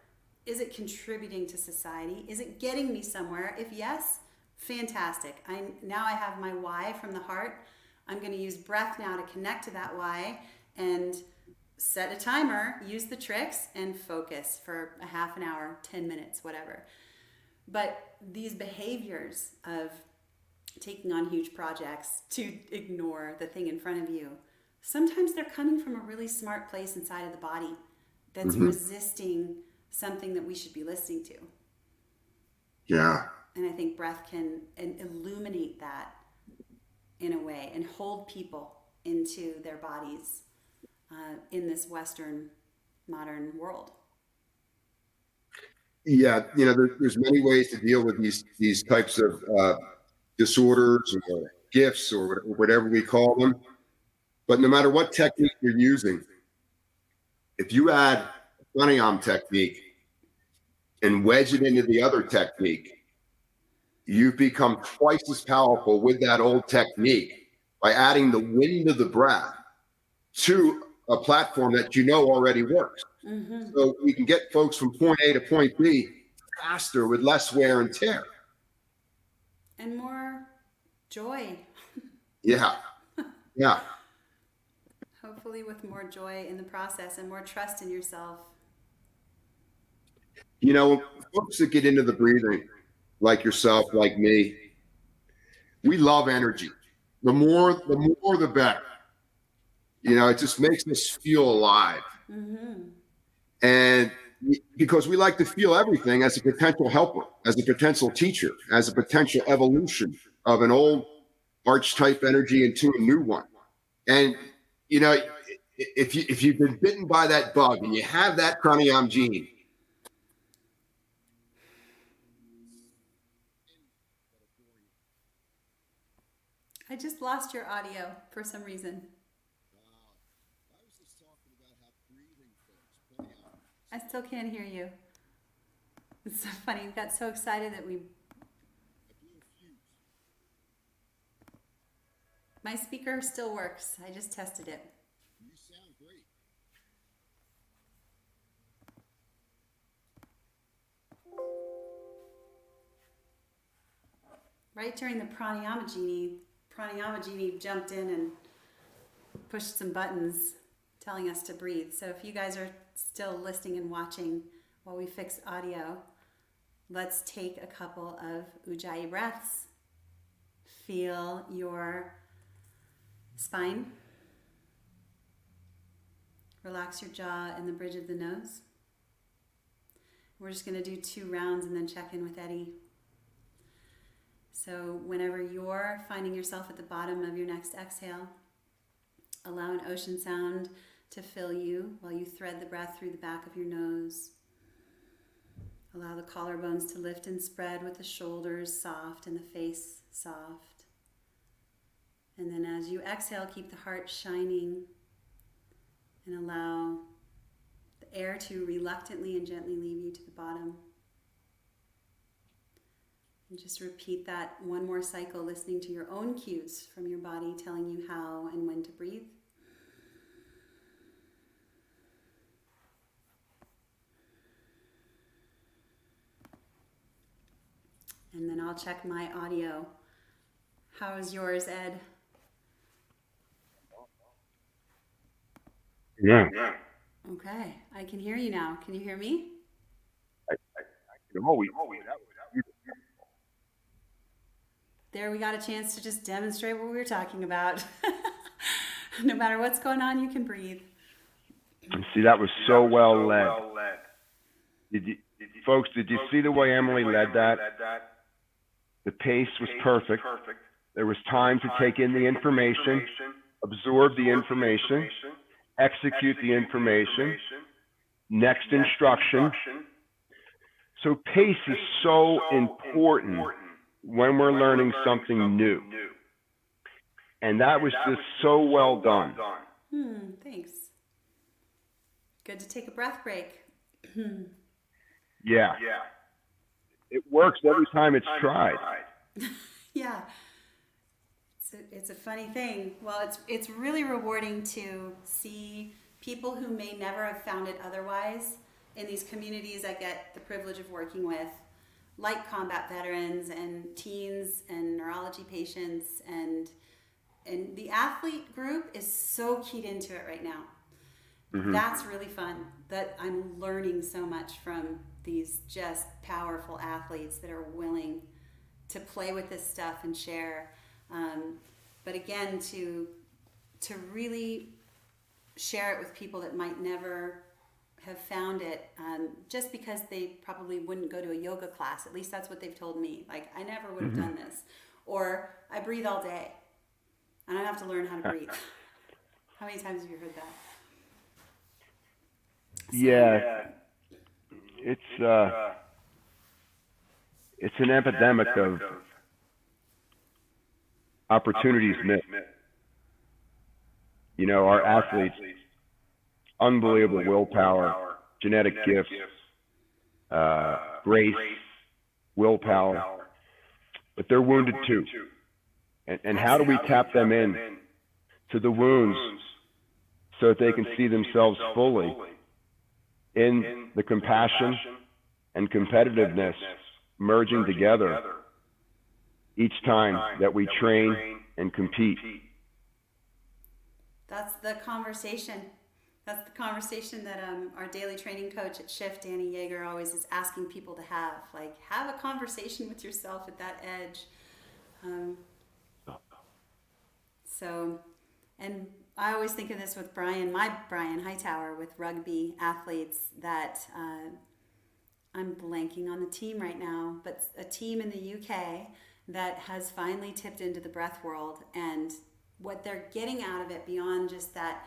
Is it contributing to society? Is it getting me somewhere? If yes, fantastic. I now I have my why from the heart. I'm going to use breath now to connect to that why and set a timer, use the tricks and focus for a half an hour, 10 minutes, whatever. But these behaviors of taking on huge projects to ignore the thing in front of you, sometimes they're coming from a really smart place inside of the body that's mm-hmm. resisting something that we should be listening to. Yeah. And I think breath can illuminate that in a way and hold people into their bodies uh, in this Western modern world. Yeah, you know, there, there's many ways to deal with these these types of uh, disorders or gifts or whatever we call them. But no matter what technique you're using, if you add pranayama technique and wedge it into the other technique, you've become twice as powerful with that old technique by adding the wind of the breath to a platform that you know already works. Mm-hmm. So we can get folks from point A to point B faster with less wear and tear. And more joy. Yeah. Yeah. Hopefully, with more joy in the process and more trust in yourself. You know, folks that get into the breathing, like yourself, like me, we love energy. The more, the more, the better. You know, it just makes us feel alive. Mm-hmm. And because we like to feel everything as a potential helper, as a potential teacher, as a potential evolution of an old archetype energy into a new one. And you know, if you if you've been bitten by that bug and you have that pranayama gene, I just lost your audio for some reason. I still can't hear you. It's so funny. We got so excited that we. My speaker still works. I just tested it. You sound great. Right during the pranayama genie, pranayama jumped in and pushed some buttons telling us to breathe. So if you guys are still listening and watching while we fix audio, let's take a couple of ujjayi breaths. Feel your spine. Relax your jaw and the bridge of the nose. We're just going to do two rounds and then check in with Eddie. So, whenever you're finding yourself at the bottom of your next exhale, allow an ocean sound to fill you while you thread the breath through the back of your nose. Allow the collarbones to lift and spread with the shoulders soft and the face soft. And then as you exhale, keep the heart shining and allow the air to reluctantly and gently leave you to the bottom. And just repeat that one more cycle, listening to your own cues from your body telling you how and when to breathe. and then I'll check my audio. How is yours, Ed? Yeah. Okay, I can hear you now. Can you hear me? I, I, I can always. There, we got a chance to just demonstrate what we were talking about. no matter what's going on, you can breathe. See, that was so well led. Did you, folks, did you see the way Emily led that? The pace was perfect. There was time to take in the information, absorb the information, execute the information, next instruction. So pace is so important when we're learning something new. And that was just so well done. Hmm, thanks. Good to take a breath break. yeah. Yeah it works every time it's tried. yeah. It's a, it's a funny thing. Well, it's it's really rewarding to see people who may never have found it otherwise in these communities I get the privilege of working with light combat veterans and teens and neurology patients and and the athlete group is so keyed into it right now. Mm-hmm. That's really fun. That I'm learning so much from these just powerful athletes that are willing to play with this stuff and share. Um, but again, to to really share it with people that might never have found it um, just because they probably wouldn't go to a yoga class. At least that's what they've told me. Like, I never would have mm-hmm. done this. Or I breathe all day and I have to learn how to breathe. how many times have you heard that? So, yeah. It's, uh, it's an epidemic of opportunities missed. You know, our athletes unbelievable willpower, genetic gifts, uh, grace, willpower, but they're wounded too. And, and how do we tap them in? to the wounds so that they can see themselves fully in the compassion and competitiveness merging together each time that we train and compete? That's the conversation that's the conversation that um, our daily training coach at SHIFT, Danny Yeager, always is asking people to have. Like, have a conversation with yourself at that edge. Um, so, and I always think of this with Brian, my Brian Hightower, with rugby athletes that uh, I'm blanking on the team right now, but a team in the UK that has finally tipped into the breath world and what they're getting out of it beyond just that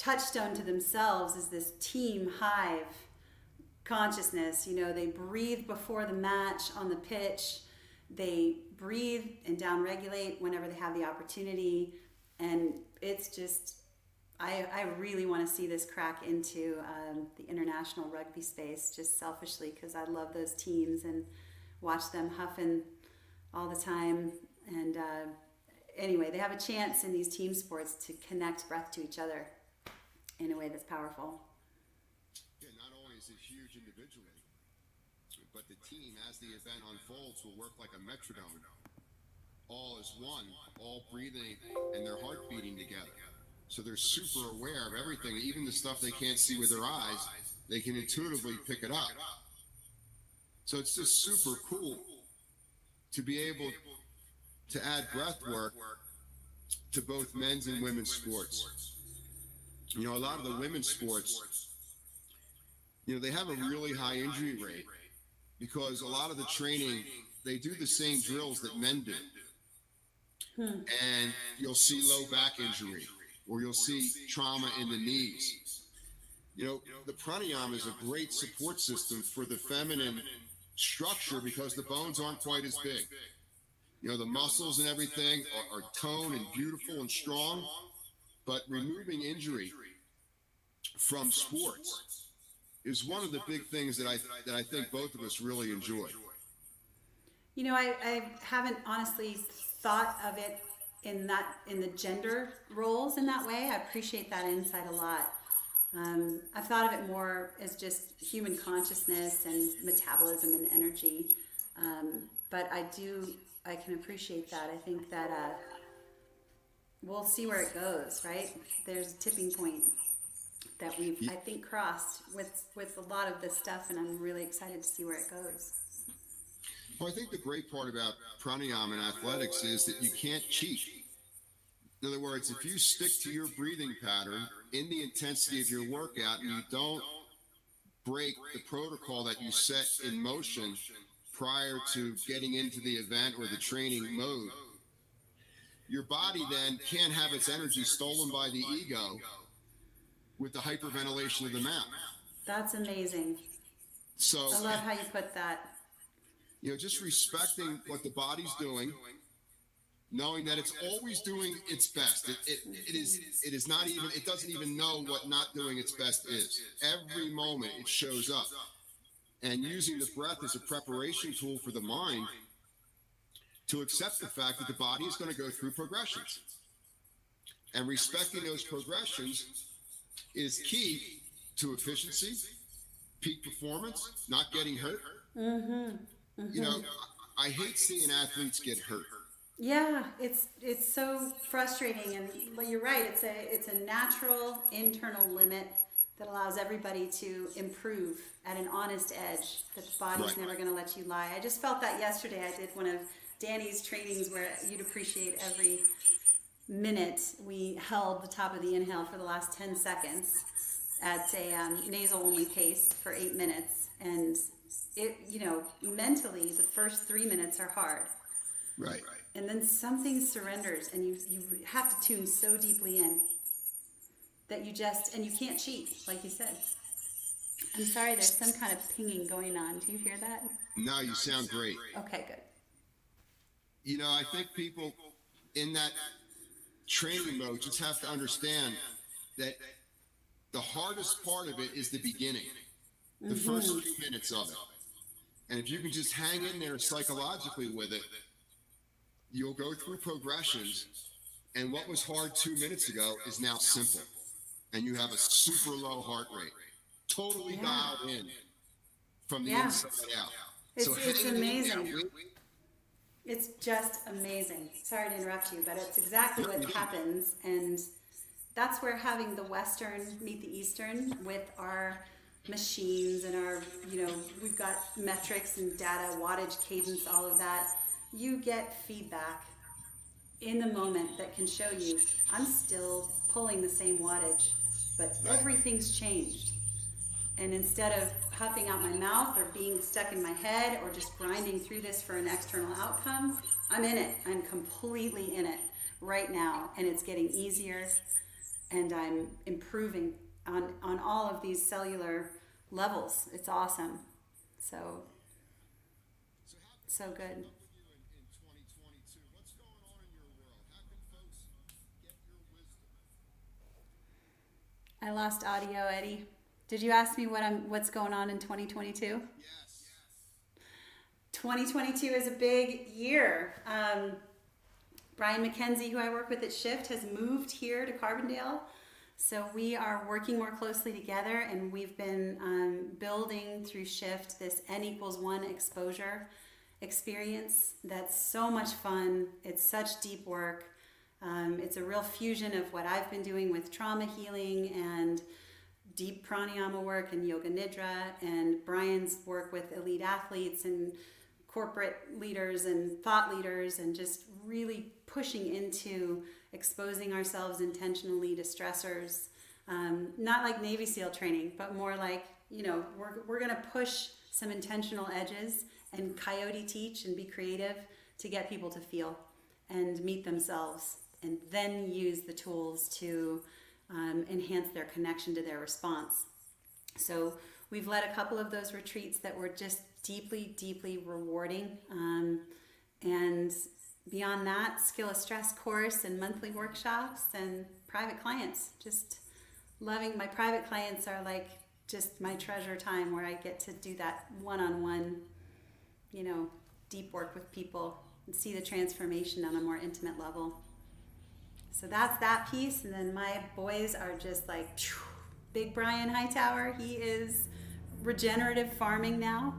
touchstone to themselves is this team hive consciousness. You know, they breathe before the match on the pitch, they breathe and downregulate whenever they have the opportunity. And it's just, I, I really want to see this crack into um, the international rugby space, just selfishly, because I love those teams and watch them huffing all the time. And uh, anyway, they have a chance in these team sports to connect breath to each other in a way that's powerful. Yeah, not only is it huge individually, but the team, as the event unfolds, will work like a metronome. All is one, all breathing and their heart beating together. So they're super aware of everything, even the stuff they can't see with their eyes, they can intuitively pick it up. So it's just super cool to be able to add breath work to both men's and women's sports. You know, a lot of the women's sports, you know, they have a really high injury rate because a lot of the training, they do the same drills that men do. And you'll see low back injury or you'll see trauma in the knees. You know, the pranayama is a great support system for the feminine structure because the bones aren't quite as big. You know, the muscles and everything are, are toned and beautiful and strong, but removing injury from sports is one of the big things that I that I think both of us really enjoy. You know, I, I haven't honestly thought of it in that in the gender roles in that way. I appreciate that insight a lot. Um, I've thought of it more as just human consciousness and metabolism and energy. Um, but I do, I can appreciate that. I think that uh, we'll see where it goes, right? There's a tipping point that we've I think crossed with with a lot of this stuff, and I'm really excited to see where it goes. Well, I think the great part about pranayama and athletics is that you can't cheat. In other words, if you stick to your breathing pattern in the intensity of your workout and you don't break the protocol that you set in motion prior to getting into the event or the training mode, your body then can't have its energy stolen by the ego with the hyperventilation of the mouth. That's amazing. So I love how you put that. You know, just respecting what the body's doing, knowing that it's always doing its best. It, it, it is it is not even it doesn't even know what not doing its best is. Every moment it shows up. And using the breath as a preparation tool for the mind to accept the fact that the body is going to go through progressions. And respecting those progressions is key to efficiency, peak performance, not getting hurt, Mm-hmm. You know, I hate seeing athletes get hurt. Yeah, it's it's so frustrating, and well, you're right. It's a it's a natural internal limit that allows everybody to improve at an honest edge. That the body's right. never going to let you lie. I just felt that yesterday. I did one of Danny's trainings where you'd appreciate every minute we held the top of the inhale for the last 10 seconds at a um, nasal only pace for eight minutes. And it, you know, mentally, the first three minutes are hard. Right. And then something surrenders, and you, you have to tune so deeply in that you just, and you can't cheat, like you said. I'm sorry, there's some kind of pinging going on. Do you hear that? No, you sound great. Okay, good. You know, I think people in that training mode just have to understand that the hardest part of it is the beginning, the mm-hmm. first few minutes of it. And if you can just hang in there psychologically with it, you'll go through progressions. And what was hard two minutes ago is now simple. And you have a super low heart rate, totally yeah. dialed in from the yeah. inside out. It's, so it's amazing. It's just amazing. Sorry to interrupt you, but it's exactly what happens. And that's where having the Western meet the Eastern with our machines and our, you know, we've got metrics and data, wattage, cadence, all of that. You get feedback in the moment that can show you I'm still pulling the same wattage, but everything's changed. And instead of puffing out my mouth or being stuck in my head or just grinding through this for an external outcome, I'm in it. I'm completely in it right now. And it's getting easier and I'm improving on, on all of these cellular levels. It's awesome. So, so good. I lost audio, Eddie. Did you ask me what I'm what's going on in 2022? Yes. 2022 is a big year. Um, Brian MacKenzie, who I work with at SHIFT, has moved here to Carbondale. So we are working more closely together, and we've been um, building through SHIFT this N equals one exposure experience that's so much fun. It's such deep work. Um, it's a real fusion of what I've been doing with trauma healing and deep pranayama work and yoga nidra and Brian's work with elite athletes and corporate leaders and thought leaders and just really pushing into exposing ourselves intentionally to stressors. Um, not like Navy SEAL training, but more like, you know, we're, we're going to push some intentional edges and coyote teach and be creative to get people to feel and meet themselves and then use the tools to um, enhance their connection to their response. So we've led a couple of those retreats that were just deeply, deeply rewarding. Um, and beyond that, skill of stress course and monthly workshops and private clients. Just loving my private clients are like just my treasure time where I get to do that one on one, you know, deep work with people and see the transformation on a more intimate level. So that's that piece. And then my boys are just like big Brian Hightower. He is regenerative farming now.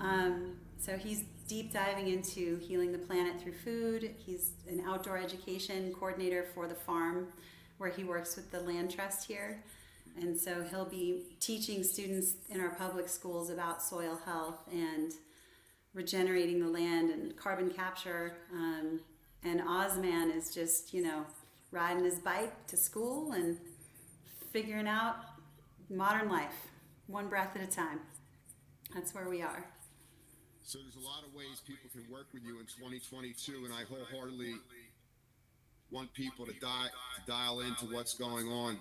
Um, so he's deep diving into healing the planet through food. He's an outdoor education coordinator for the farm where he works with the land trust here. And so he'll be teaching students in our public schools about soil health and regenerating the land and carbon capture. Um, and Ozman is just, you know, riding his bike to school and figuring out modern life, one breath at a time. That's where we are. So there's a lot of ways people can work with you in 2022, and I wholeheartedly want people to, di- to dial into what's going on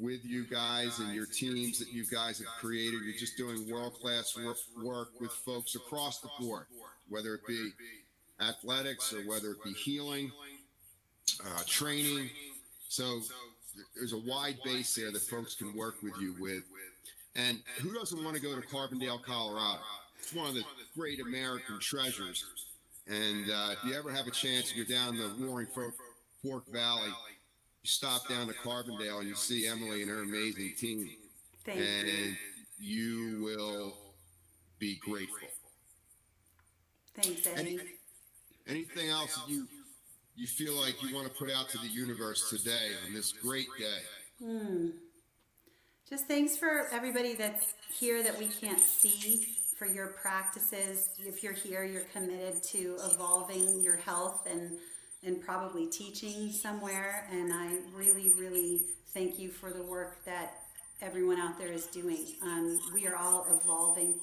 with you guys and your teams that you guys have created. You're just doing world class work with folks across the board, whether it be athletics or whether it be healing uh, training. So there's a wide base there that folks can work with you with. And who doesn't want to go to Carbondale, Colorado? It's one of the great American treasures. And uh, if you ever have a chance, you're down the Roaring Fork, Fork Valley, you stop down to Carbondale and you see Emily and her amazing team. Thank and you. you will be grateful. Thanks, Any, Eddie. anything else you you feel like you want to put out to the universe today on this great day? Just thanks for everybody that's here that we can't see for your practices. If you're here, you're committed to evolving your health and and probably teaching somewhere. And I really, really thank you for the work that everyone out there is doing. Um, we are all evolving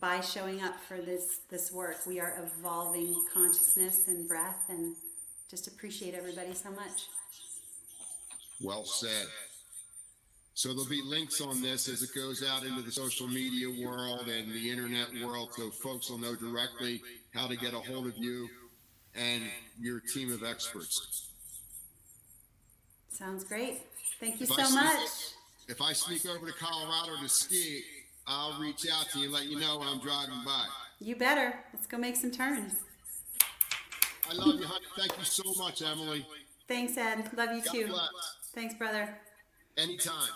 by showing up for this this work. We are evolving consciousness and breath, and just appreciate everybody so much. Well said. So there'll be links on this as it goes out into the social media world and the internet world, so folks will know directly how to get a hold of you and your team of experts. Sounds great. Thank you If so sneak- much. If I sneak over to Colorado to ski, I'll reach out to you and let you know when I'm driving by. You better. Let's go make some turns. I love you, honey. Thank you so much, Emily. Thanks, Ed. Love you God too. bless. Thanks, brother. Anytime.